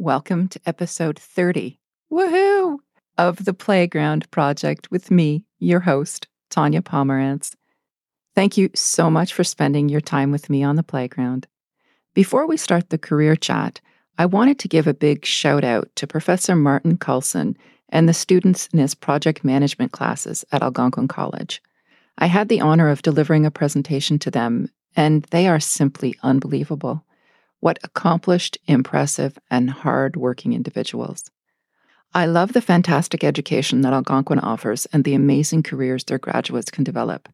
Welcome to episode 30. Woohoo! Of the Playground Project with me, your host, Tanya Pomerantz. Thank you so much for spending your time with me on the playground. Before we start the career chat, I wanted to give a big shout out to Professor Martin Coulson and the students in his project management classes at Algonquin College. I had the honor of delivering a presentation to them, and they are simply unbelievable. What accomplished, impressive, and hard working individuals. I love the fantastic education that Algonquin offers and the amazing careers their graduates can develop.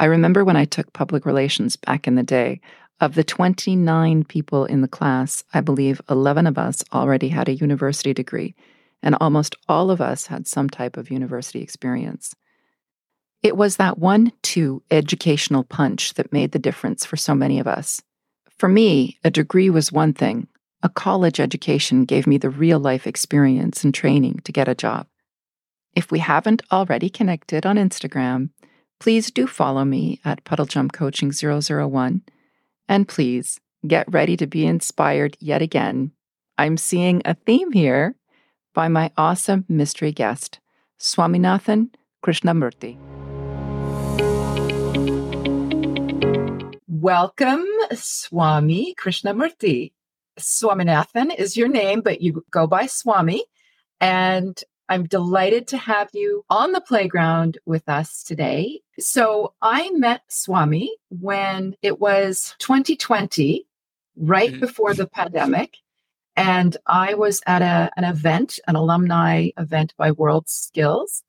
I remember when I took public relations back in the day, of the 29 people in the class, I believe 11 of us already had a university degree, and almost all of us had some type of university experience. It was that one two educational punch that made the difference for so many of us. For me, a degree was one thing. A college education gave me the real life experience and training to get a job. If we haven't already connected on Instagram, please do follow me at Puddle Jump Coaching 001. And please get ready to be inspired yet again. I'm seeing a theme here by my awesome mystery guest, Swaminathan Krishnamurthi. Welcome, Swami Krishnamurthi. Swaminathan is your name, but you go by Swami. And I'm delighted to have you on the playground with us today. So I met Swami when it was 2020, right mm-hmm. before the pandemic. And I was at a, an event, an alumni event by World Skills.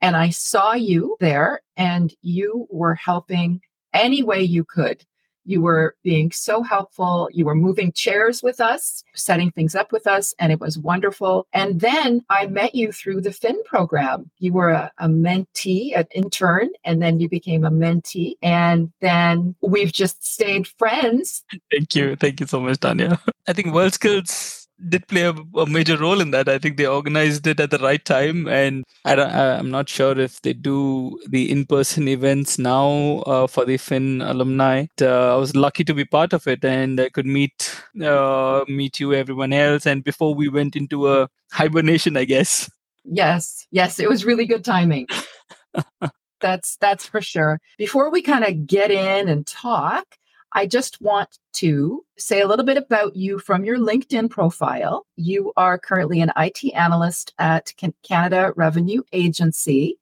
And I saw you there and you were helping any way you could. You were being so helpful. You were moving chairs with us, setting things up with us, and it was wonderful. And then I met you through the FIN program. You were a, a mentee, an intern, and then you became a mentee. And then we've just stayed friends. Thank you. Thank you so much, Tanya. I think World Skills did play a, a, major role in that. I think they organized it at the right time, and I am not sure if they do the in-person events now uh, for the FIN alumni. Uh, I was lucky to be part of it, and I could meet uh, meet you, everyone else, and before we went into a hibernation, I guess. Yes, yes, it was really good timing. that's that's for sure. Before we kind of get in and talk, I just want to say a little bit about you from your LinkedIn profile. You are currently an IT analyst at Canada Revenue Agency,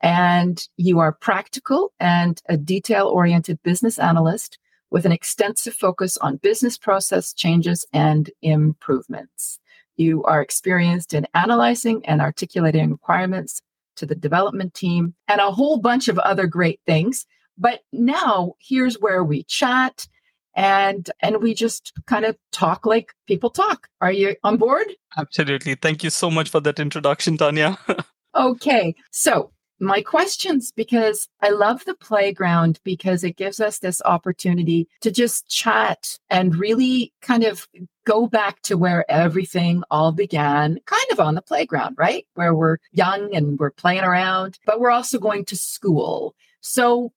and you are practical and a detail oriented business analyst with an extensive focus on business process changes and improvements. You are experienced in analyzing and articulating requirements to the development team and a whole bunch of other great things. But now here's where we chat and and we just kind of talk like people talk. Are you on board? Absolutely. Thank you so much for that introduction, Tanya. okay. So, my questions because I love the playground because it gives us this opportunity to just chat and really kind of go back to where everything all began, kind of on the playground, right? Where we're young and we're playing around, but we're also going to school. So,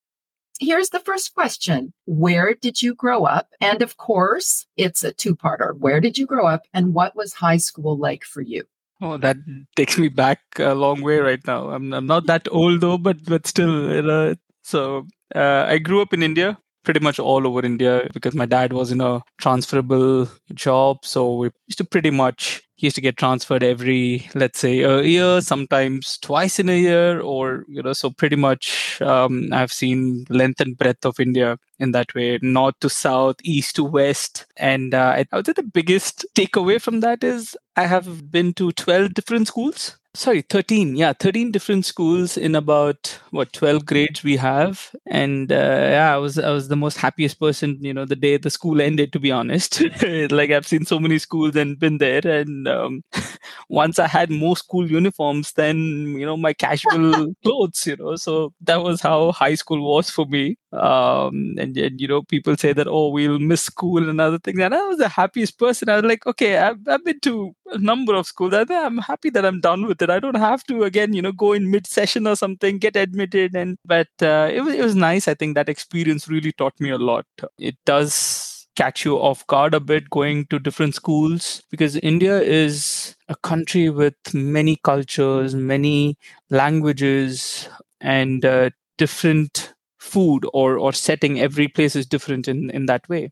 here's the first question Where did you grow up? And of course, it's a two parter. Where did you grow up? And what was high school like for you? Oh, that takes me back a long way right now. I'm, I'm not that old though, but but still, know, so uh, I grew up in India, pretty much all over India because my dad was in a transferable job. So we used to pretty much he used to get transferred every let's say a year sometimes twice in a year or you know so pretty much um, i've seen length and breadth of india in that way north to south east to west and uh, i would say the biggest takeaway from that is i have been to 12 different schools sorry 13 yeah 13 different schools in about what 12 grades we have. And uh, yeah i was i was the most happiest person you know the day the school ended to be honest. Like i've seen so many schools and been there. And um, once i had more school uniforms than you know my casual clothes you know. So that was how high school was for me um, and, and you know people say that oh we'll miss school and other things and i was the happiest person i was like okay i've, I've been to a number of schools i'm happy that i'm done with it. I don't have to again, you know, go in mid session or something, get admitted. And but uh, it was it was nice. I think that experience really taught me a lot. It does catch you off guard a bit going to different schools because India is a country with many cultures, many languages, and uh, different food or or setting. Every place is different in in that way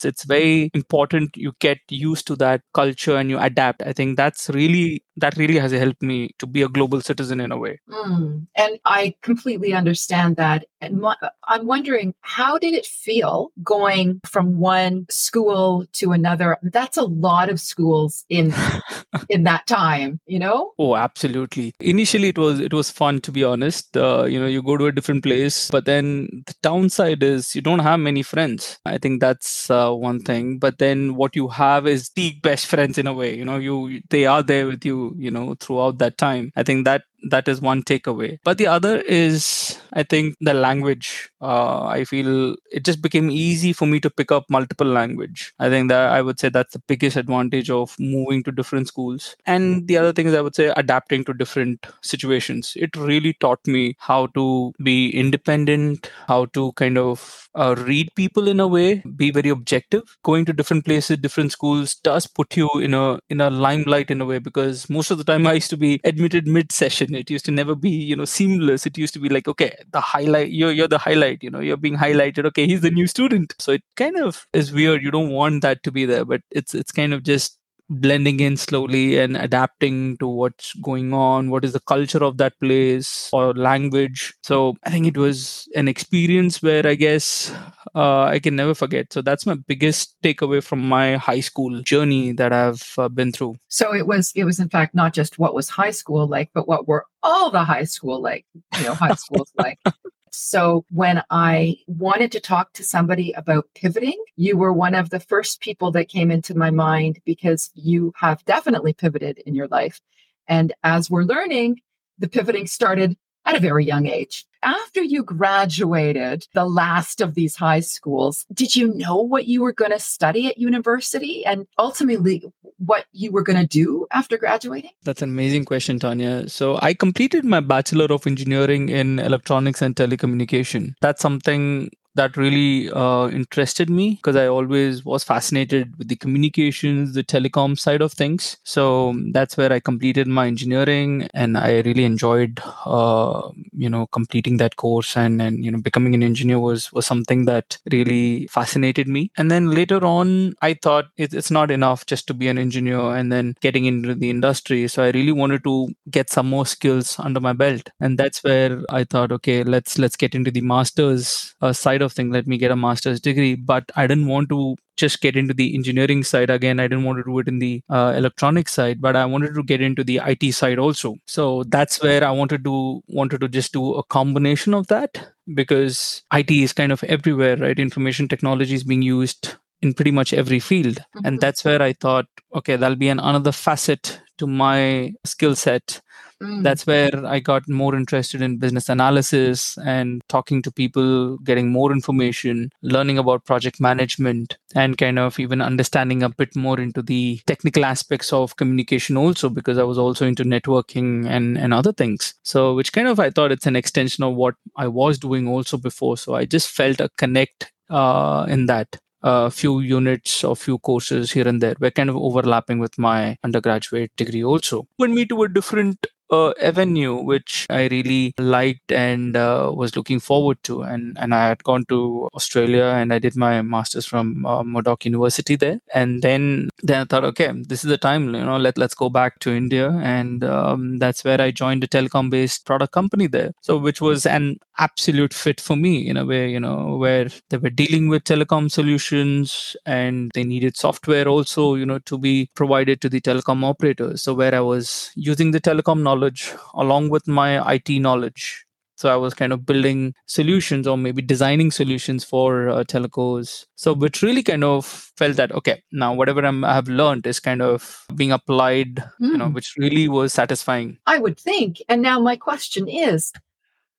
So it's very important you get used to that culture and you adapt i think that's really that really has helped me to be a global citizen in a way. Mm. and i completely understand that. And i'm wondering how did it feel going from one school to another? That's a lot of schools in in that time you know? Oh absolutely. Initially it was it was fun to be honest. Uh, you know you go to a different place but then the downside is you don't have many friends. I think that's uh, one thing. But then what you have is the best friends in a way. You know you they are there with you you know throughout that time. I think that that is one takeaway. But the other is i think the language. Uh, i feel it just became easy for me to pick up multiple language. I think that i would say that's the biggest advantage of moving to different schools. And the other thing is i would say adapting to different situations. It really taught me how to be independent how to kind of uh, read people in a way be very objective. Going to different places different schools does put you in a in a limelight in a way because most of the time i used to be admitted mid session it used to never be you know seamless. It used to be like okay the highlight you're you're the highlight you know you're being highlighted. Okay he's the new student. So it kind of is weird. You don't want that to be there but it's it's kind of just blending in slowly and adapting to what's going on what is the culture of that place or language. So i think it was an experience where i guess uh, i can never forget. So that's my biggest takeaway from my high school journey that i've uh, been through. So it was it was in fact not just what was high school like but what were all the high school like you know high schools like so when I wanted to talk to somebody about pivoting, you were one of the first people that came into my mind because you have definitely pivoted in your life. And as we're learning, the pivoting started at a very young age. After you graduated the last of these high schools, did you know what you were going to study at university and ultimately what you were going to do after graduating? That's an amazing question, Tanya. So, I completed my Bachelor of Engineering in Electronics and Telecommunication. That's something that really uh, interested me because I always was fascinated with the communications, the telecom side of things. So that's where I completed my engineering, and I really enjoyed, uh, you know, completing that course and and you know becoming an engineer was was something that really fascinated me. And then later on, I thought it, it's not enough just to be an engineer and then getting into the industry. So I really wanted to get some more skills under my belt, and that's where I thought, okay, let's let's get into the masters uh, side of of thing let me get a master's degree but i didn't want to just get into the engineering side again. I didn't want to do it in the uh, electronic side but i wanted to get into the it side also. So that's where i wanted to wanted to just do a combination of that because it is kind of everywhere right? Information technology is being used in pretty much every field. Mm-hmm. and that's where i thought okay that'll be an another facet to my skill set Mm. That's where I got more interested in business analysis and talking to people, getting more information, learning about project management, and kind of even understanding a bit more into the technical aspects of communication also, because I was also into networking and, and other things. So, which kind of I thought it's an extension of what I was doing also before. So, I just felt a connect uh, in that a few units or few courses here and there were kind of overlapping with my undergraduate degree also put me to a different uh, avenue which I really liked and uh, was looking forward to. And and I had gone to Australia and I did my masters from uh, Murdoch University there. And then then I thought, okay, this is the time. You know, let let's go back to India, and um, that's where I joined a telecom based product company there. So which was an absolute fit for me in a way. You know, where they were dealing with telecom solutions and they needed software also. You know, to be provided to the telecom operators. So where I was using the telecom knowledge knowledge along with my IT knowledge. So I was kind of building solutions or maybe designing solutions for uh, telcos. So which really kind of felt that okay, now whatever I'm, i have learned is kind of being applied, mm. you know, hmm. which really was satisfying. I would think. And now my question is,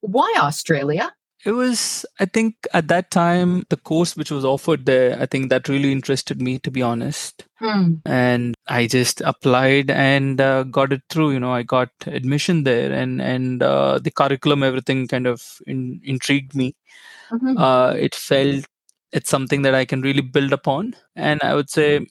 why Australia? It was, I think, at that time, the course which was offered there, I think that really interested me, to be honest. Hmm. And I just applied and uh, got it through. You know, I got admission there, and and uh, the curriculum, everything, kind of in, intrigued me. Mm-hmm. Uh, it felt it's something that I can really build upon. And I would say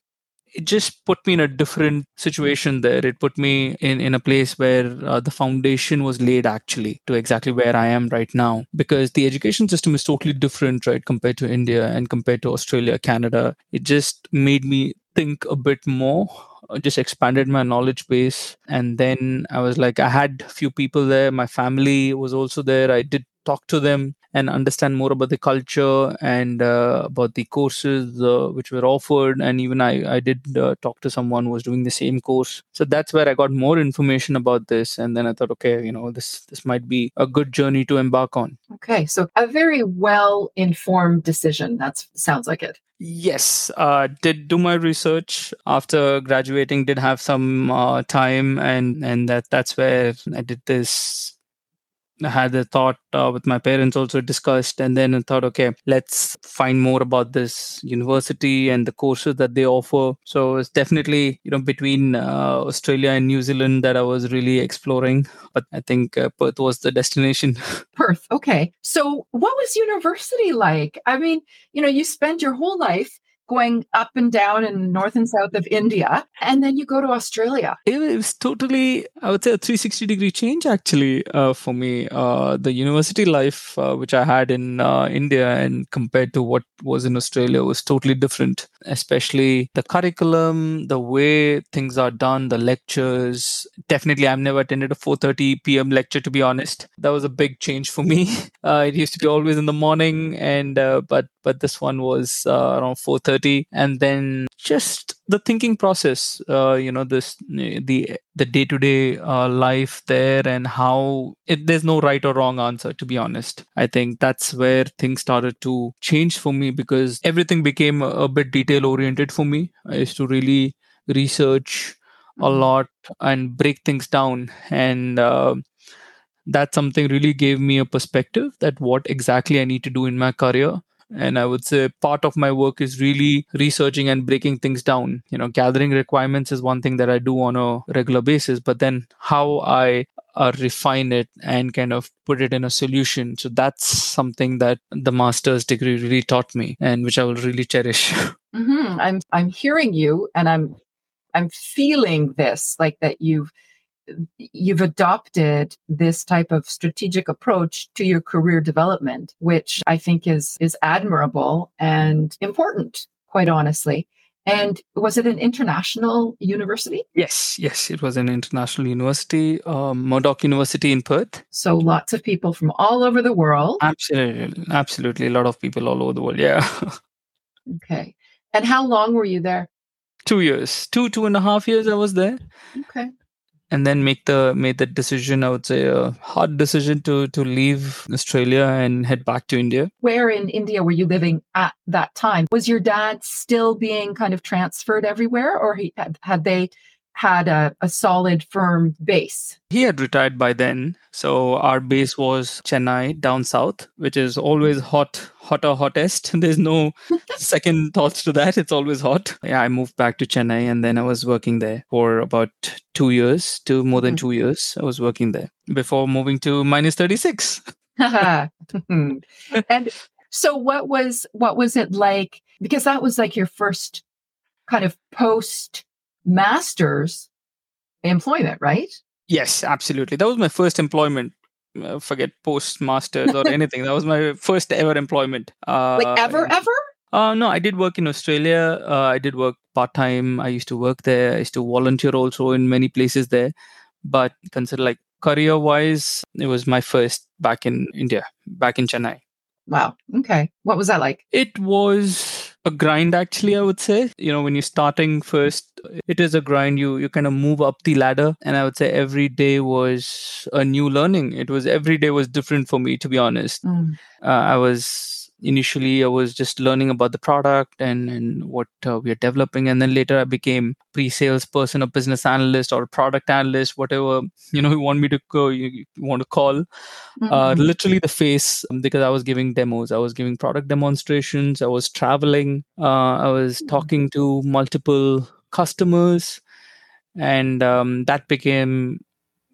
it just put me in a different situation there. It put me in, in a place where uh, the foundation was laid actually to exactly where I am right now. Because the education system is totally different, right, compared to India and compared to Australia, Canada. It just made me think a bit more uh, just expanded my knowledge base. And then i was like i had a few people there. My family was also there. I did talk to them and understand more about the culture and uh, about the courses uh, which were offered. And even i, I did uh, talk to someone who was doing the same course. So that's where i got more information about this. And then i thought okay you know this this might be a good journey to embark on. Okay so a very well informed decision that sounds like it. Yes uh, did do my research. After graduating did have some uh, time and and that that's where i did this had a thought uh, with my parents also discussed and then I thought okay let's find more about this university and the courses that they offer. So it's definitely you know between uh, australia and new zealand that i was really exploring but i think uh, perth was the destination. Perth okay. So what was university like? I mean you know you spend your whole life going up and down in north and south of India, and then you go to Australia. It was totally, I would say, a 360 degree change actually uh, for me. Uh, the university life uh, which I had in uh, India and compared to what was in Australia was totally different, especially the curriculum, the way things are done, the lectures. Definitely, I've never attended a 4:30 p.m. lecture to be honest. That was a big change for me. Uh, it used to be always in the morning, and uh, but but this one was around 4:30 and then just the thinking process uh, you know this the the day-to-day uh, life there and how it, there's no right or wrong answer to be honest. I think that's where things started to change for me because everything became a, a bit detail oriented for me. I used to really research a mm-hmm. lot and break things down. And uh, that something really gave me a perspective that what exactly i need to do in my career and i would say part of my work is really researching and breaking things down. You know gathering requirements is one thing that i do on a regular basis but then how i uh, refine it and kind of put it in a solution. So that's something that the master's degree really taught me and which i will really cherish. Mm-hmm. i'm i'm hearing you and i'm i'm feeling this like that you've you've adopted this type of strategic approach to your career development, which I think is is admirable and important, quite honestly. And was it an international university? Yes, yes, it was an international university, um, Murdoch University in Perth. So lots of people from all over the world. Absolutely, absolutely, a lot of people all over the world. Yeah. okay. And how long were you there? Two years, two two and a half years. I was there. Okay and then make the made the decision i would say a hard decision to to leave australia and head back to india. Where in india were you living at that time? Was your dad still being kind of transferred everywhere or he had, had they had a, a solid, firm base. He had retired by then. So our base was Chennai down south, which is always hot, hotter, hottest. There's no second thoughts to that. It's always hot. Yeah, I moved back to Chennai and then I was working there for about two years, two more than mm-hmm. two years. I was working there before moving to minus 36. and so what was what was it like? Because that was like your first kind of post master's employment, right? Yes, absolutely. That was my first employment. Uh, forget post masters or anything. That was my first ever employment. Uh, like ever, ever? Uh, no, I did work in Australia. Uh, I did work part time. I used to work there. I used to volunteer also in many places there. But consider like career wise, it was my first back in India, back in Chennai. Wow. Okay. What was that like? It was a grind actually, I would say. You know, when you're starting first, it is a grind. You you kind of move up the ladder. And I would say every day was a new learning. It was every day was different for me, to be honest. Mm. Uh, I was initially i was just learning about the product and and what uh, we are developing. And then later i became pre-sales person a business analyst or product analyst whatever you know you want me to go you, you want to call. Uh, mm-hmm. uh, literally the face um, because i was giving demos. I was giving product demonstrations. I was traveling. Uh, i was mm-hmm. talking to multiple customers. And um, that became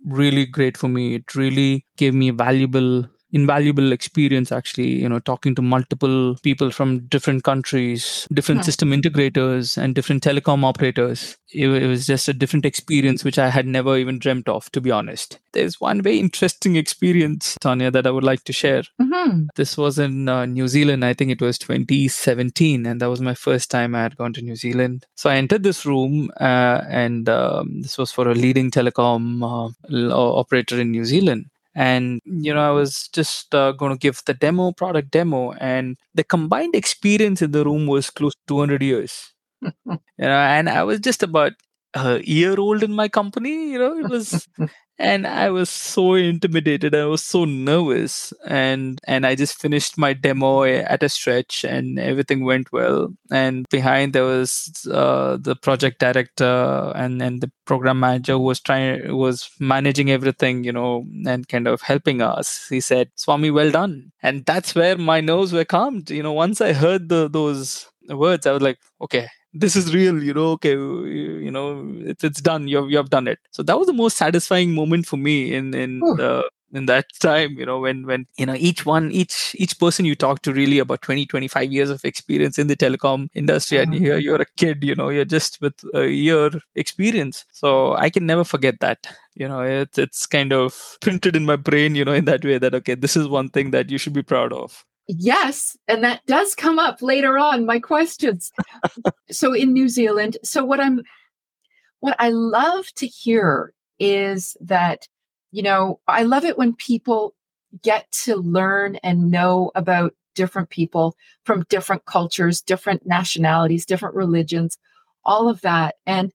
really great for me. It really gave me valuable invaluable experience actually you know talking to multiple people from different countries different Hmm. system integrators and different telecom operators it, it was just a different experience which i had never even dreamt of to be honest there's one very interesting experience tanya that i would like to share Mhm. this was in uh, New Zealand. I think it was 2017, and that was my first time I had gone to New Zealand. So I entered this room, uh, and um, this was for a leading telecom uh, operator in New Zealand. And you know, I was just uh, going to give the demo, product demo, and the combined experience in the room was close to 200 years. You know, and I was just about a year old in my company. You know, it was and i was so intimidated. I was so nervous. And and i just finished my demo at a stretch and everything went well. And behind there was uh, the project director and and the program manager who was trying was managing everything you know and kind of helping us. He said swami well done. And that's where my nerves were calmed. You know once i heard the, those words i was like okay this is real you know okay you, know it's, it's done you have, you have done it. So that was the most satisfying moment for me in in the in that time you know when when you know each one each each person you talk to really about 20 25 years of experience in the telecom industry and Mhm. here you're a kid you know you're just with a year experience. So i can never forget that you know it's it's kind of printed in my brain you know in that way that okay this is one thing that you should be proud of Yes, and that does come up later on my questions. so in New Zealand, so what I'm what I love to hear is that you know, I love it when people get to learn and know about different people from different cultures, different nationalities, different religions, all of that. And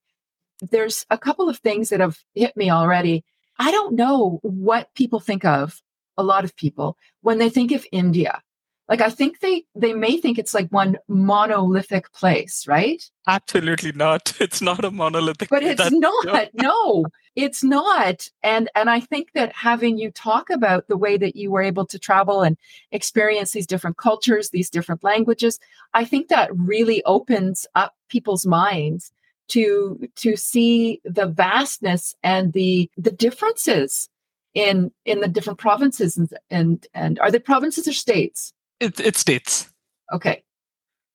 there's a couple of things that have hit me already. I don't know what people think of, a lot of people, when they think of India. Like I think they they may think it's like one monolithic place, right? absolutely not it's not a monolithic But it's not. No, it's not. And and I think that having you talk about the way that you were able to travel and experience these different cultures, these different languages, I think that really opens up people's minds to to see the vastness and the the differences in in the different provinces and and, and are they provinces or states? It, it states. Okay.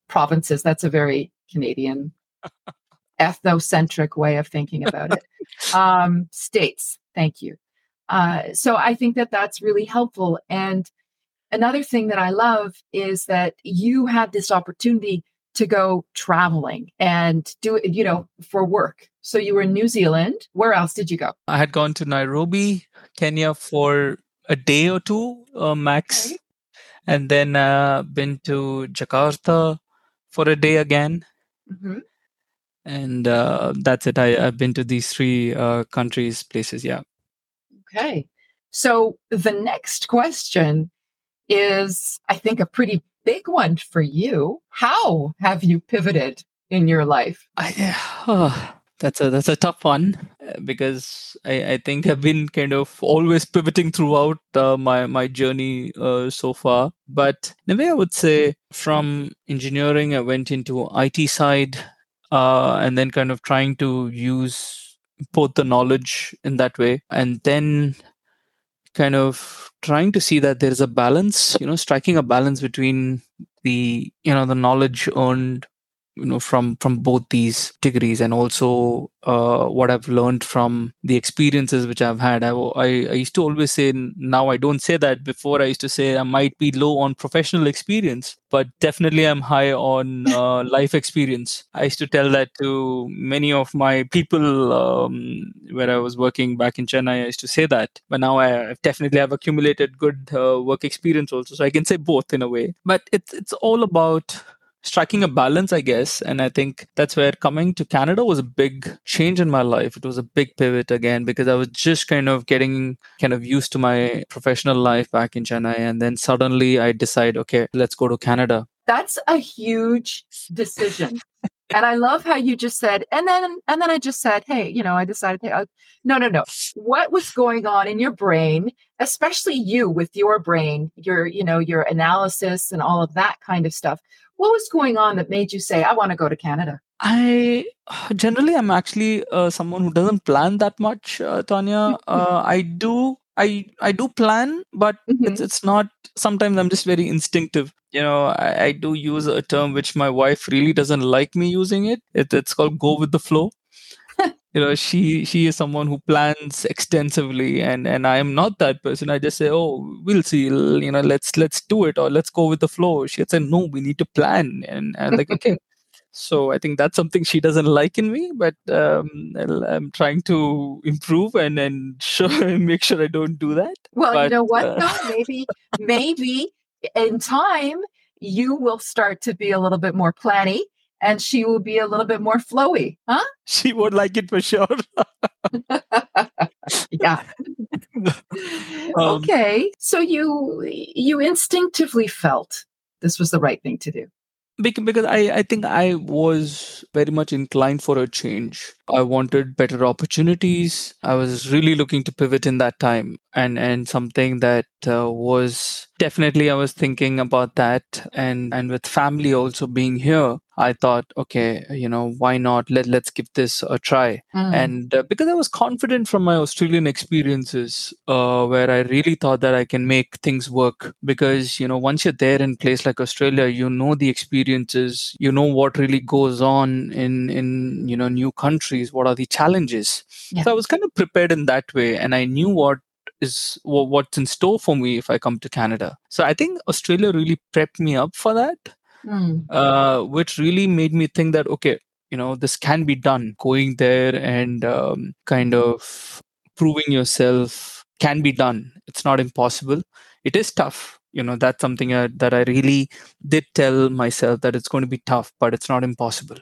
Provinces, that's a very Canadian ethnocentric way of thinking about it. Um, states, thank you. Uh, so I think that that's really helpful. And another thing that I love is that you had this opportunity to go traveling and do it, you know, for work. So you were in New Zealand. Where else did you go? I had gone to Nairobi, Kenya for a day or two, uh, max, Okay. And then uh, been to Jakarta for a day again. Mhm. And uh, that's it. I, I've been to these three uh, countries, places. Yeah. Okay. So the next question is, I think, a pretty big one for you. How have you pivoted in your life? I, oh, that's a that's a tough one uh, because I, I think I've been kind of always pivoting throughout uh, my my journey uh, so far. But in a way, I would say from engineering, I went into IT side, uh, and then kind of trying to use both the knowledge in that way, and then kind of trying to see that there is a balance. You know, striking a balance between the you know the knowledge earned you know from from both these degrees and also uh, what i've learned from the experiences which i've had. I, I I used to always say now i don't say that. Before i used to say i might be low on professional experience but definitely i'm high on uh, life experience. I used to tell that to many of my people um, where i was working back in chennai. I used to say that. But now i definitely have accumulated good uh, work experience also. So i can say both in a way. But it's it's all about striking a balance, I guess. And I think that's where coming to Canada was a big change in my life. It was a big pivot again because I was just kind of getting kind of used to my professional life back in Chennai. And then suddenly I decide, okay, let's go to Canada. That's a huge decision. and I love how you just said, and then and then I just said, hey, you know, I decided, hey, I, no, no, no. What was going on in your brain, especially you with your brain, your, you know, your analysis and all of that kind of stuff? What was going on that made you say, I want to go to Canada? I generally I'm actually uh, someone who doesn't plan that much, uh, Tanya. Uh, I do I I do plan, but Mhm. it's it's not. Sometimes I'm just very instinctive. You know, I, I do use a term which my wife really doesn't like me using it. it it's called go with the flow. You know, she she is someone who plans extensively, and and I am not that person. I just say, oh, we'll see. You know, let's let's do it, or let's go with the flow. She said, no, we need to plan, and I'm like, okay. So I think that's something she doesn't like in me, but um, I'm trying to improve and and sure make sure I don't do that. Well, you know what? uh, though? maybe, maybe in time you will start to be a little bit more planny, and she will be a little bit more flowy, huh? She won't like it for sure. Yeah. Um, okay. So you you instinctively felt this was the right thing to do. because, because I, I think I was very much inclined for a change. I wanted better opportunities. I was really looking to pivot in that time, and and something that uh, was definitely I was thinking about that, and and with family also being here, I thought, okay, you know, why not? Let let's give this a try. and uh, because i was confident from my australian experiences uh, where i really thought that i can make things work because you know once you're there in a place like australia you know the experiences you know what really goes on in in you know new countries what are the challenges? Yeah. so i was kind of prepared in that way and i knew what is wha- what's in store for me if i come to canada. So i think australia really prepped me up for that Mm. uh, which really made me think that okay you know this can be done. Going there and um, kind of proving yourself can be done. It's not impossible. It is tough. You know that's something uh, that i really did tell myself that it's going to be tough but it's not impossible.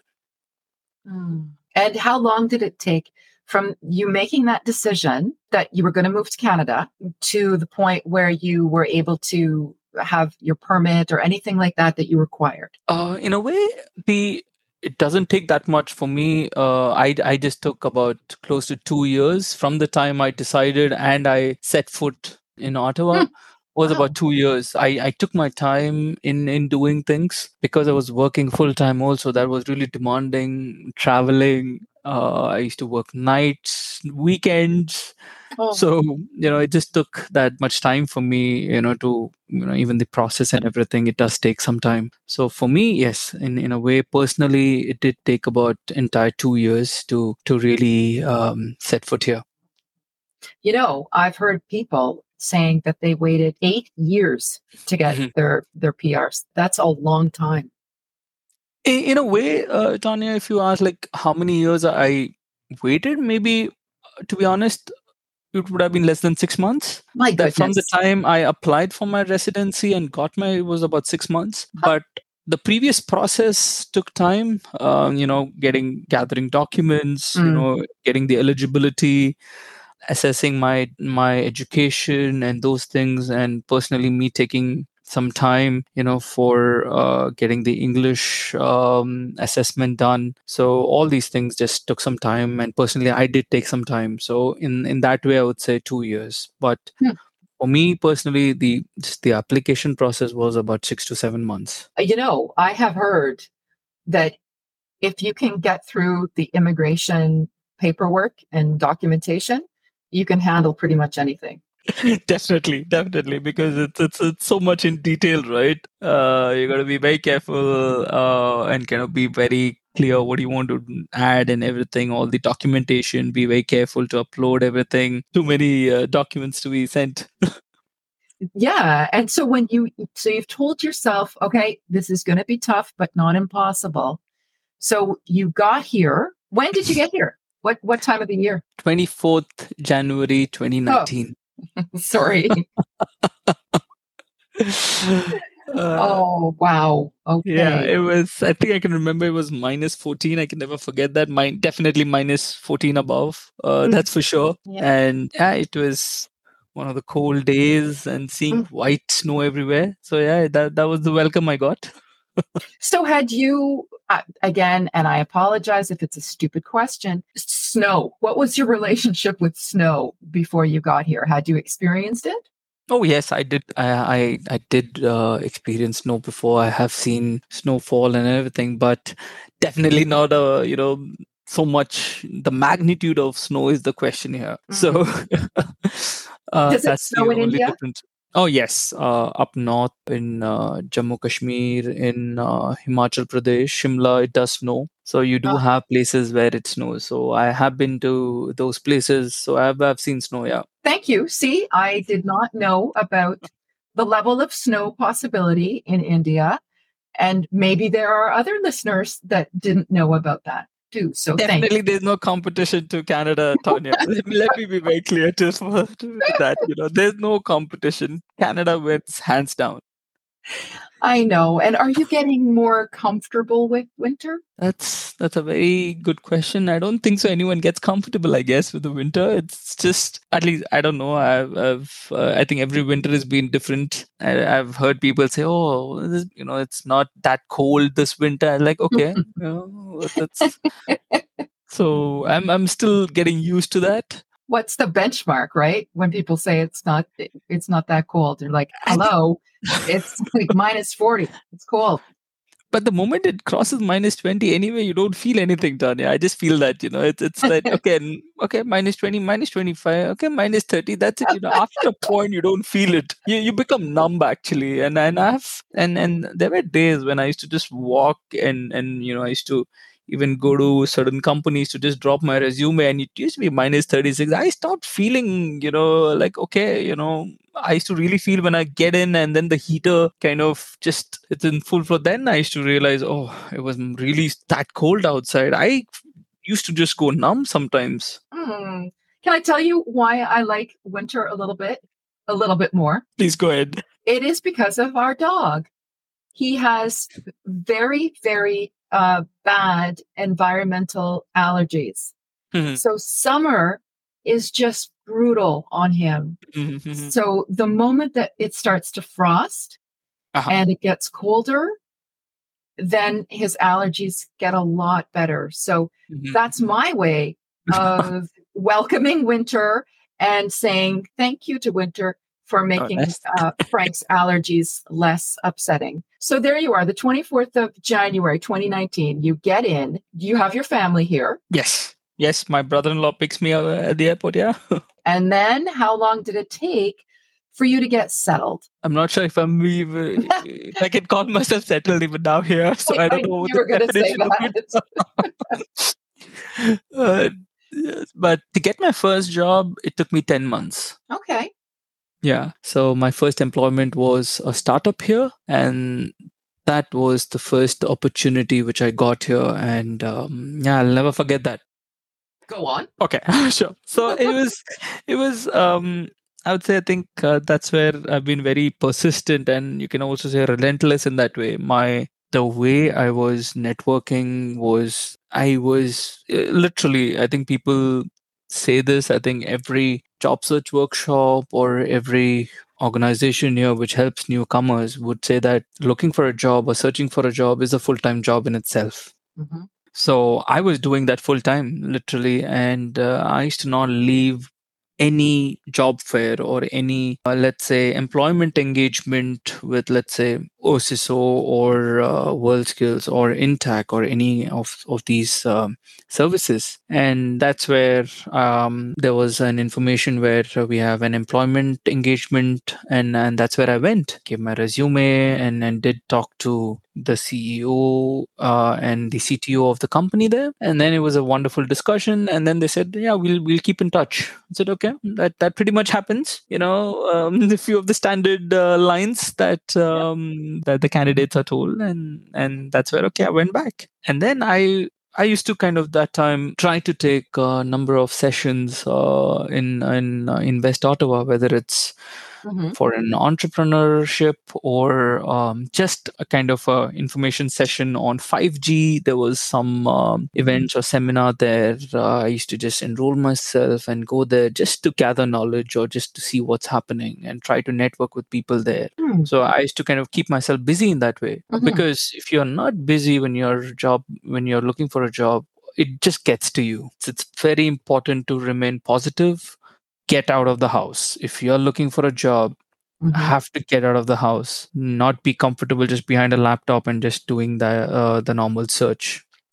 Mm. And how long did it take from you making that decision that you were going to move to Canada to the point where you were able to have your permit or anything like that that you required? uh, in a way the it doesn't take that much for me uh, I, I just took about close to two years from the time i decided and i set foot in ottawa Hmm. Was Wow. about two years. I, I took my time in in doing things because i was working full time also. That was really demanding traveling. Uh, i used to work nights weekends. Oh, so you know it just took that much time for me you know to you know even the process and everything it does take some time. So for me yes in in a way personally it did take about entire two years to to really um, set foot here. You know, I've heard people saying that they waited eight years to get Mhm. their their PRs. That's a long time. in, a way uh, tanya if you ask like how many years i waited maybe uh, to be honest it would have been less than six months My goodness. from the time I applied for my residency and got my it was about six months. But the previous process took time. Um, you know, getting gathering documents, you Mm. know, getting the eligibility, assessing my my education and those things, and personally me taking some time you know for uh, getting the english um, assessment done. So all these things just took some time and personally i did take some time. So in in that way i would say 2 years. But Hmm. for me personally the just the application process was about 6 to 7 months. You know, I have heard that if you can get through the immigration paperwork and documentation, you can handle pretty much anything. definitely definitely because it's it's it's so much in detail right uh you got to be very careful uh and kind of be very clear what you want to add and everything all the documentation be very careful to upload everything too many uh, documents to be sent Yeah. And so when you, so you've told yourself, okay, this is going to be tough, but not impossible. So you got here. When did you get here? What, what time of the year? 24th january 2019 Sorry. Uh, oh, wow. Okay. Yeah, it was. I think I can remember it was minus 14. I can never forget that. Mine definitely minus 14 above. Uh. That's for sure. Yeah. And yeah, it was one of the cold days and seeing Mm. white snow everywhere. So yeah, that that was the welcome I got. So had you again, and I apologize if it's a stupid question. Snow. What was your relationship with snow before you got here? Had you experienced it? Oh yes, I did. I I, I did uh, experience snow before. I have seen snowfall and everything, but definitely not a you know so much. The magnitude of snow is the question here. So Uh, Does it that's the snow in only India? difference. Oh yes, uh, up north in uh, Jammu Kashmir, in uh, Himachal Pradesh, Shimla, it does snow. So you do Ah. have places where it snows. So I have been to those places. So I've I've seen snow. Yeah. Thank you. See, I did not know about the level of snow possibility in India. And maybe there are other listeners that didn't know about that too. So. Definitely, there's no competition to Canada, Tanya. let, me, be very clear to, to that. You know, there's no competition. Canada wins hands down. I know. And are you getting more comfortable with winter? That's that's a very good question. I don't think so. Anyone gets comfortable, I guess, with the winter. It's just at least I don't know. I've, I've uh, I think every winter has been different. I, I've heard people say, "Oh, this, you know, it's not that cold this winter." I'm like, okay, you know, that's so I'm I'm still getting used to that. What's the benchmark, right? When people say it's not it's not that cold, they're like, "Hello, it's like minus 40. It's cold." But the moment it crosses minus 20, anyway, you don't feel anything, Tanya. I just feel that, you know, it's, it's like, okay, okay, minus 20, minus 25, okay, minus 30. That's it. You know, after a point, you don't feel it. You, you become numb, actually. And, and I've, and, and there were days when I used to just walk and, and, you know, I used to even go to certain companies to just drop my resume and it used to be minus 36. I stopped feeling, you know, like, okay, you know, I used to really feel when I get in and then the heater kind of just it's in full flow. Then I used to realize, oh, it was really that cold outside. I used to just go numb sometimes. Hmm. Can I tell you why I like winter a little bit? A little bit more. Please go ahead. It is because of our dog. He has very, very uh, bad environmental allergies. Mhm, So summer is just brutal on him. mhm, mhm. So the moment that it starts to frost Uh-huh. and it gets colder, then his allergies get a lot better. So Mhm. that's my way of welcoming winter and saying thank you to winter for making nice. uh, Frank's allergies less upsetting. So there you are, the 24th of January, 2019. You get in, you have your family here. Yes. Yes, my brother-in-law picks me up at the airport. Yeah, And then how long did it take for you to get settled? I'm not sure if I'm even I can call myself settled even now here. So I don't know what you were the going to say definition of it that. uh, but to get my first job, it took me 10 months. okay. Yeah. So my first employment was a startup here, and that was the first opportunity which I got here. And um, yeah, I'll never forget that. Go on. Okay, sure. So it was, it was. Um, I would say I think uh, that's where I've been very persistent, and you can also say relentless in that way. My the way I was networking was I was uh, literally. I think people say this. I think every job search workshop or every organization here which helps newcomers would say that looking for a job or searching for a job is a full-time job in itself Mhm. So I was doing that full time, literally, and uh, I used to not leave any job fair or any, uh, let's say, employment engagement with, let's say, OCISO or uh, WorldSkills or Intac or any of of these um, services. And that's where um, there was an information where we have an employment engagement, and and that's where I went, gave my resume, and and did talk to the CEO uh, and the CTO of the company there, and then it was a wonderful discussion. And then they said, "Yeah, we'll we'll keep in touch." I said, "Okay, that that pretty much happens." You know, um, a few of the standard uh, lines that um, that the candidates are told, and and that's where okay, I went back, and then I I used to kind of that time try to take a number of sessions uh, in in uh, Invest Ottawa, whether it's Mhm. for an entrepreneurship or um, just a kind of a information session on 5G. There was some um, events or seminar there. Uh, I used to just enroll myself and go there just to gather knowledge or just to see what's happening and try to network with people there. Hmm. So I used to kind of keep myself busy in that way Mhm. because if you're not busy when you're job when you're looking for a job, it just gets to you. It's, it's very important to remain positive. Get out of the house. If you're looking for a job, Mhm. have to get out of the house. Not be comfortable just behind a laptop and just doing the uh, the normal search.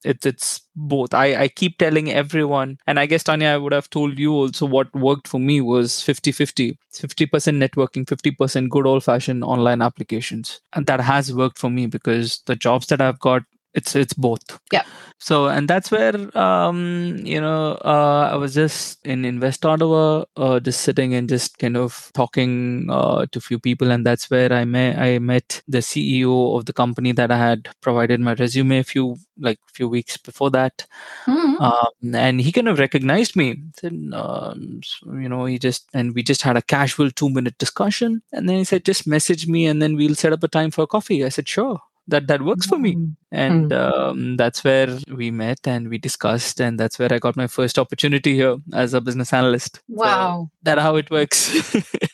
it's it's both i i keep telling everyone and i guess tanya i would have told you also what worked for me was 50 50 50% networking 50% good old fashioned online applications and that has worked for me because the jobs that i've got it's it's both. Yeah. so and that's where um you know uh, i was just in invest ottawa uh, just sitting and just kind of talking uh, to few people. And that's where i met i met the ceo of the company that i had provided my resume a few like few weeks before that. Mhm. um, and he kind of recognized me. Said, um, so, you know he just and we just had a casual two minute discussion. And then he said just message me and then we'll set up a time for a coffee. I said sure that that works for me Mhm. and um, that's where we met and we discussed and that's where i got my first opportunity here as a business analyst So Wow. that how it works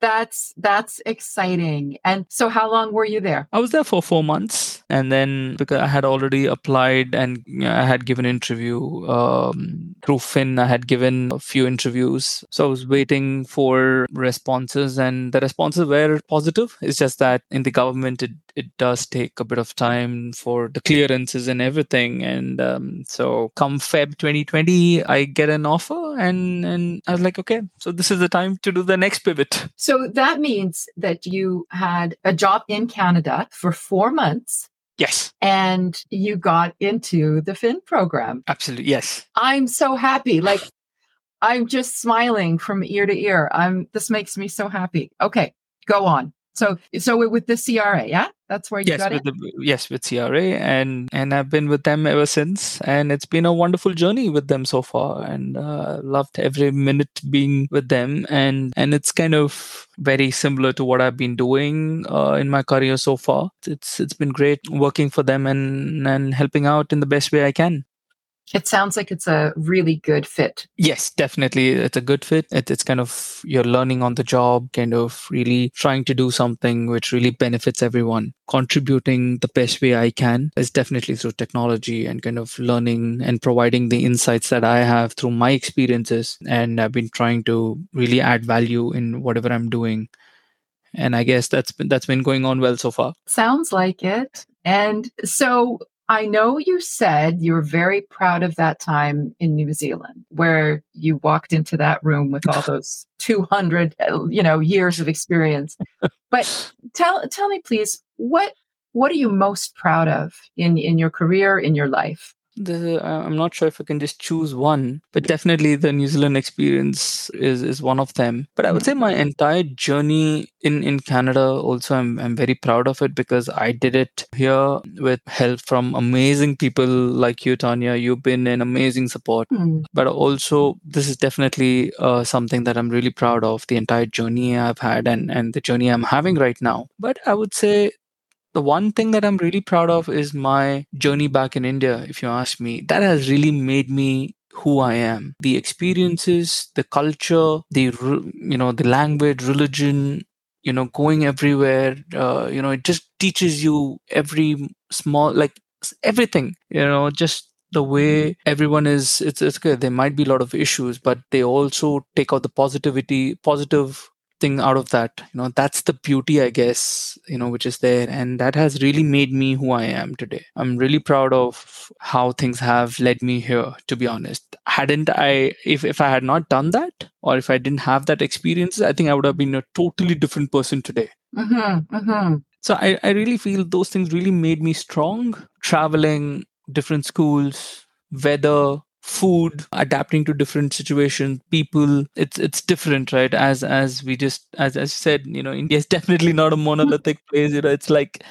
That's that's exciting. And so how long were you there? I was there for four months, and then because I had already applied and you know, I had given interview um, through FIN, I had given a few interviews. So I was waiting for responses, and the responses were positive. It's just that in the government, it it does take a bit of time for the clearances and everything. And um, so come Feb 2020, I get an offer, and and I was like, okay, so this is the time to do the next pivot. So that means that you had a job in Canada for four months Yes, and you got into the FIN program. absolutely, yes. I'm so happy. Like I'm just smiling from ear to ear. I'm this makes me so happy. Okay, go on. So so with the CRA, yeah? That's where you yes got with it. the, yes with CRA and and I've been with them ever since and it's been a wonderful journey with them so far and uh, loved every minute being with them and and it's kind of very similar to what I've been doing uh, in my career so far it's it's been great working for them and and helping out in the best way I can It sounds like it's a really good fit. Yes, definitely. It's a good fit. It, it's kind of you're learning on the job, kind of really trying to do something which really benefits everyone. Contributing the best way I can is definitely through technology and kind of learning and providing the insights that I have through my experiences. And I've been trying to really add value in whatever I'm doing. And I guess that's been that's been going on well so far. Sounds like it. And so I know you said you were very proud of that time in New Zealand where you walked into that room with all those 200 uh, you know years of experience. But tell tell me please what what are you most proud of in in your career in your life? The, uh, I'm not sure if I can just choose one, but definitely the New Zealand experience is is one of them. But I would say my entire journey in in Canada also I'm I'm very proud of it because I did it here with help from amazing people like you, Tanya. You've been an amazing support. Hmm. But also, this is definitely uh, something that I'm really proud of the entire journey I've had and and the journey I'm having right now. But I would say the one thing that I'm really proud of is my journey back in India, if you ask me. That has really made me who I am. The experiences, the culture, the you know, the language, religion, you know, going everywhere, uh, you know, it just teaches you every small like everything, you know, just the way everyone is it's it's good. There might be a lot of issues, but they also take out the positivity, positive thing out of that you know that's the beauty i guess you know which is there. And that has really made me who i am today. I'm really proud of how things have led me here to be honest. Hadn't i if, if i had not done that or if i didn't have that experience i think i would have been a totally different person today. Mm-hmm, mm-hmm. so I, I really feel those things really made me strong. Traveling different schools weather food adapting to different situations people it's it's different right? As as we just as i said you know india is definitely not a monolithic place you know it's like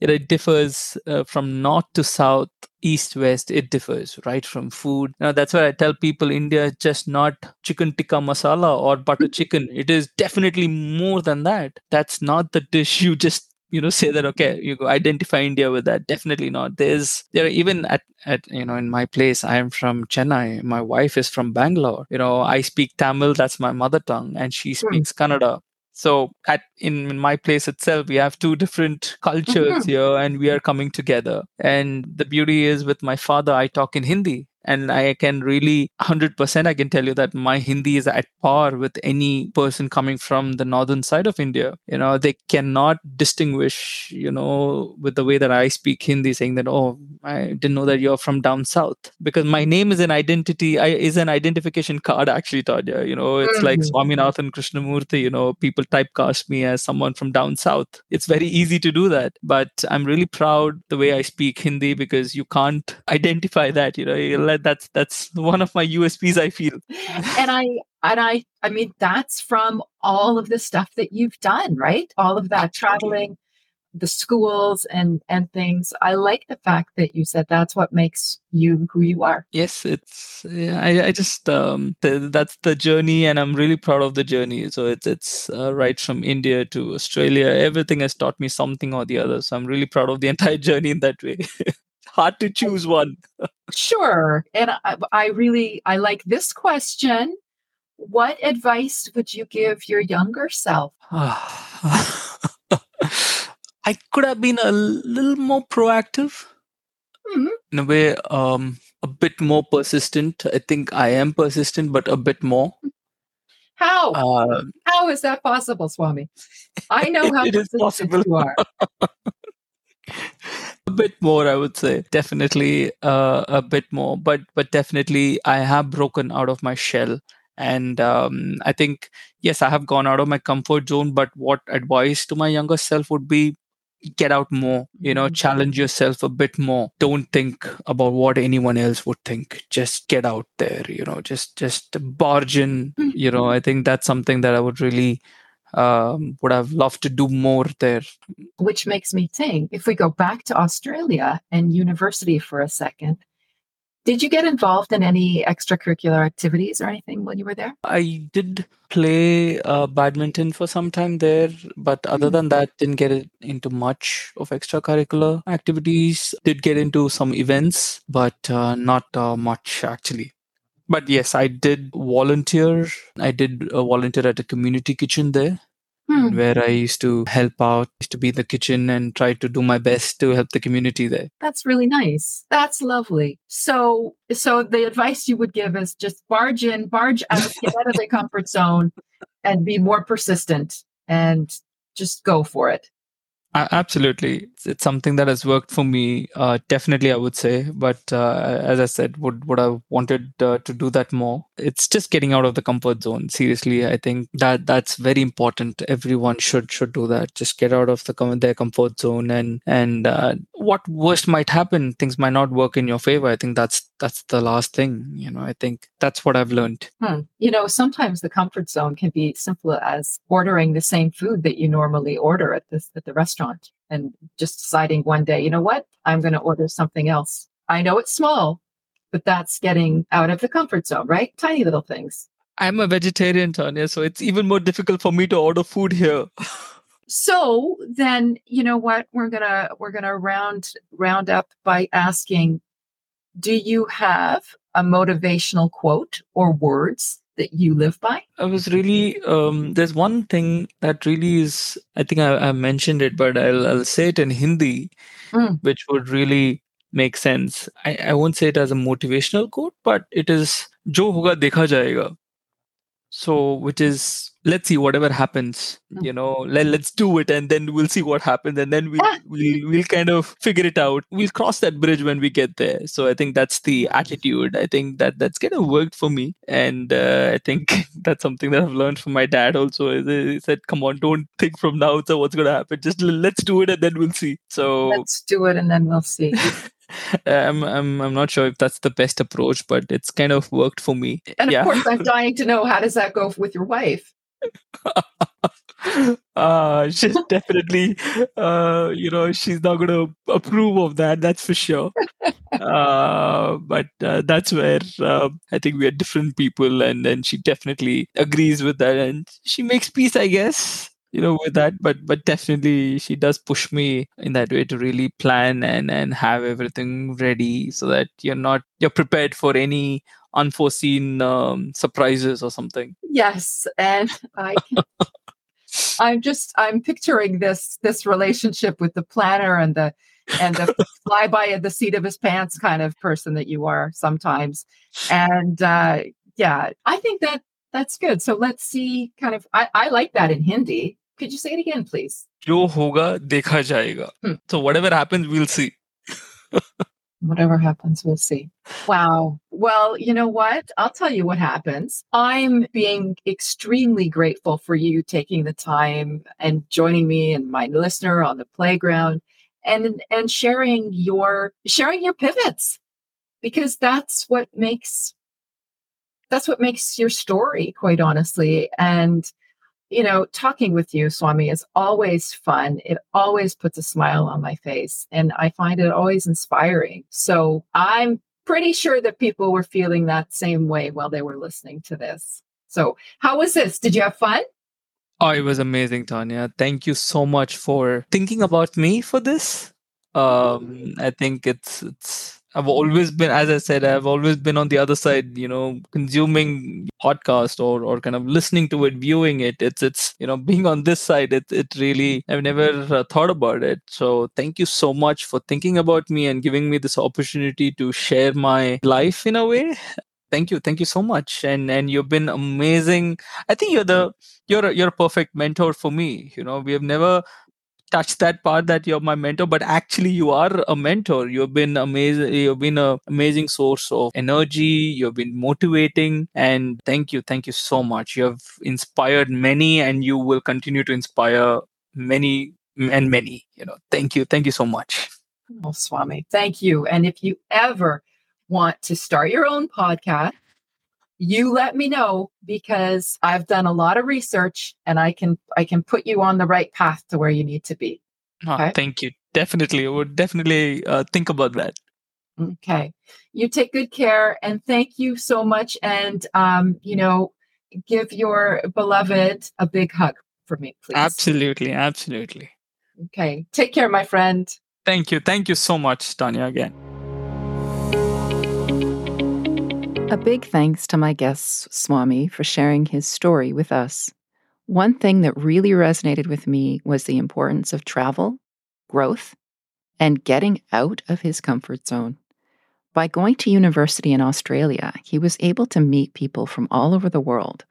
you know, it differs uh, from north to south east west it differs right from food. Now that's why i tell people india is just not chicken tikka masala or butter chicken. It is definitely more than that. That's not the dish you just you know say that okay you go identify india with that. Definitely not. There's there are even at at you know in my place i am from chennai. My wife is from bangalore. You know i speak tamil. That's my mother tongue and she speaks kannada. So at in, in my place itself we have two different cultures Mhm. here and we are coming together. And the beauty is with my father i talk in hindi and I can really 100% I can tell you that my Hindi is at par with any person coming from the northern side of India. You know, they cannot distinguish, you know, with the way that I speak Hindi, saying that, oh, I didn't know that you're from down south. Because my name is an identity, I, is an identification card, actually, Tanya. You know, it's mm-hmm. like Swaminathan Krishnamurthi, you know, people typecast me as someone from down south. It's very easy to do that. But I'm really proud the way I speak Hindi because you can't identify that, you know, that's that's one of my USPs, I feel. and I and I I mean that's from all of the stuff that you've done, right? All of that traveling, the schools and and things. I like the fact that you said that's what makes you who you are. Yes, it's yeah, I I just um the, that's the journey, and I'm really proud of the journey. So it's it's uh, right from India to Australia. Everything has taught me something or the other. So I'm really proud of the entire journey in that way. Hard to choose one. sure, and I, I really I like this question what advice would you give your younger self? I could have been a little more proactive. Mm-hmm. In a way, um, a bit more persistent. I think I am persistent, but a bit more. How? Uh, how is that possible, Swami? I know how possible. you are. a bit more, I would say. Definitely uh, a bit more, but but definitely I have broken out of my shell. And um, i think yes i have gone out of my comfort zone but what advice to my younger self would be get out more you know mm-hmm. challenge yourself a bit more. Don't think about what anyone else would think. Just get out there you know just just barge in you know. I think that's something that i would really um, would have loved to do more there which makes me think if we go back to australia and university for a second did you get involved in any extracurricular activities or anything when you were there? I did play uh, badminton for some time there, but other than that, didn't get into much of extracurricular activities. Did get into some events, but uh, not uh, much actually. But yes, I did volunteer. I did uh, volunteer at a community kitchen there hmm. where I used to help out, used to be in the kitchen and try to do my best to help the community there. That's really nice. That's lovely. So, so the advice you would give is just barge in, barge out, get out of the comfort zone, and be more persistent and just go for it absolutely. It's something that has worked for me uh, definitely i would say. But uh, as i said would would have wanted uh, to do that more? It's just getting out of the comfort zone. Seriously i think that that's very important. Everyone should should do that. Just get out of the their comfort zone and and uh, what worst might happen things might not work in your favor. I think that's that's the last thing you know. I think that's what i've learned. Hmm. you know sometimes the comfort zone can be simple as ordering the same food that you normally order at this at the restaurant and just deciding one day you know what? I'm going to order something else. I know it's small but that's getting out of the comfort zone right? Tiny little things. I'm a vegetarian tanya so it's even more difficult for me to order food here. So then you know what? We're gonna we're gonna round round up by asking do you have a motivational quote or words that you live by? I was really um, there's one thing that really is i think i, I mentioned it but I'll, I'll say it in hindi mm. which would really make sense. I, I won't say it as a motivational quote but it is jo hoga dekha jayega so which is let's see whatever happens you know let, let's do it and then we'll see what happens and then we'll, we'll we'll kind of figure it out. We'll cross that bridge when we get there. So i think that's the attitude. I think that that's kind of worked for me. And uh, i think that's something that i've learned from my dad also. He said come on don't think from now so what's going to happen? Just let's do it and then we'll see. So let's do it and then we'll see I'm, I'm I'm not sure if that's the best approach, but it's kind of worked for me. And of yeah. course, I'm dying to know how does that go with your wife? uh she's definitely uh you know she's not gonna approve of that that's for sure uh but uh, that's where uh, i think we are different people and and she definitely agrees with that and she makes peace i guess you know with that but but definitely she does push me in that way to really plan and and have everything ready so that you're not you're prepared for any unforeseen um, surprises or something. Yes, and I. I'm just I'm picturing this this relationship with the planner and the and the fly by the seat of his pants kind of person that you are sometimes. And uh, yeah, I think that that's good. So let's see kind of, I, I like that in Hindi. Could you say it again, please? जो होगा देखा जाएगा. Hmm. So whatever happens, we'll see. Whatever happens, we'll see. Wow. Well, you know what? I'll tell you what happens. I'm being extremely grateful for you taking the time and joining me and my listener on the playground and and sharing your sharing your pivots because that's what makes that's what makes your story quite honestly and you know, talking with you, Swami, is always fun. It always puts a smile on my face, and I find it always inspiring. So I'm pretty sure that people were feeling that same way while they were listening to this. So, how was this? Did you have fun? Oh, it was amazing, Tanya. Thank you so much for thinking about me for this. Um, I think it's it's I've always been, as I said, I've always been on the other side, you know, consuming podcast or or kind of listening to it, viewing it. It's it's you know being on this side. It it really I've never uh, thought about it. So thank you so much for thinking about me and giving me this opportunity to share my life in a way. Thank you, thank you so much, and and you've been amazing. I think you're the you're you're a perfect mentor for me. You know, we have never touch that part that you're my mentor but actually you are a mentor. You've been amazing you've been an amazing source of energy. You've been motivating and thank you thank you so much. You have inspired many and you will continue to inspire many and many you know. Thank you thank you so much. Oh swami thank you. And if you ever want to start your own podcast you let me know because I've done a lot of research and I can I can put you on the right path to where you need to be. Ah, okay? Oh, thank you. Definitely. I would definitely uh, think about that. Okay. You take good care and thank you so much. And, um, you know, give your beloved a big hug for me, please. Absolutely. Absolutely. Okay. Take care, my friend. Thank you. Thank you so much, Tanya, again. A big thanks to my guest, Swami, for sharing his story with us. One thing that really resonated with me was the importance of travel, growth, and getting out of his comfort zone. By going to university in Australia, he was able to meet people from all over the world,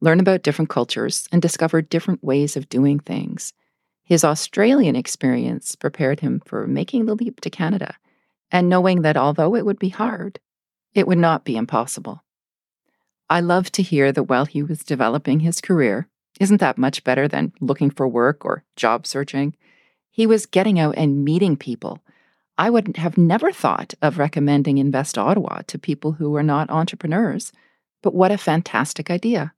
learn about different cultures, and discover different ways of doing things. His Australian experience prepared him for making the leap to Canada and knowing that although it would be hard, it would not be impossible. I love to hear that while he was developing his career, isn't that much better than looking for work or job searching? He was getting out and meeting people. I would have never thought of recommending Invest Ottawa to people who are not entrepreneurs, but what a fantastic idea.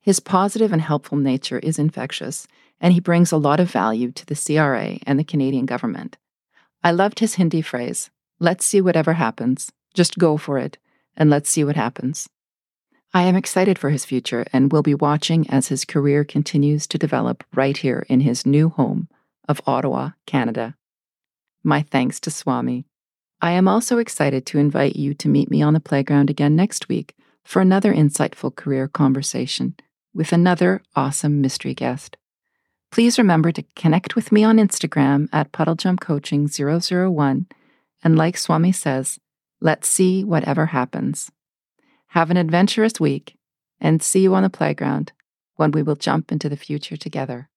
His positive and helpful nature is infectious, and he brings a lot of value to the CRA and the Canadian government. I loved his Hindi phrase let's see whatever happens. Just go for it, and let's see what happens. I am excited for his future and will be watching as his career continues to develop right here in his new home of Ottawa, Canada. My thanks to Swami. I am also excited to invite you to meet me on the playground again next week for another insightful career conversation with another awesome mystery guest. Please remember to connect with me on Instagram at puddlejumpcoaching001 and like Swami says, Let's see whatever happens. Have an adventurous week and see you on the playground when we will jump into the future together.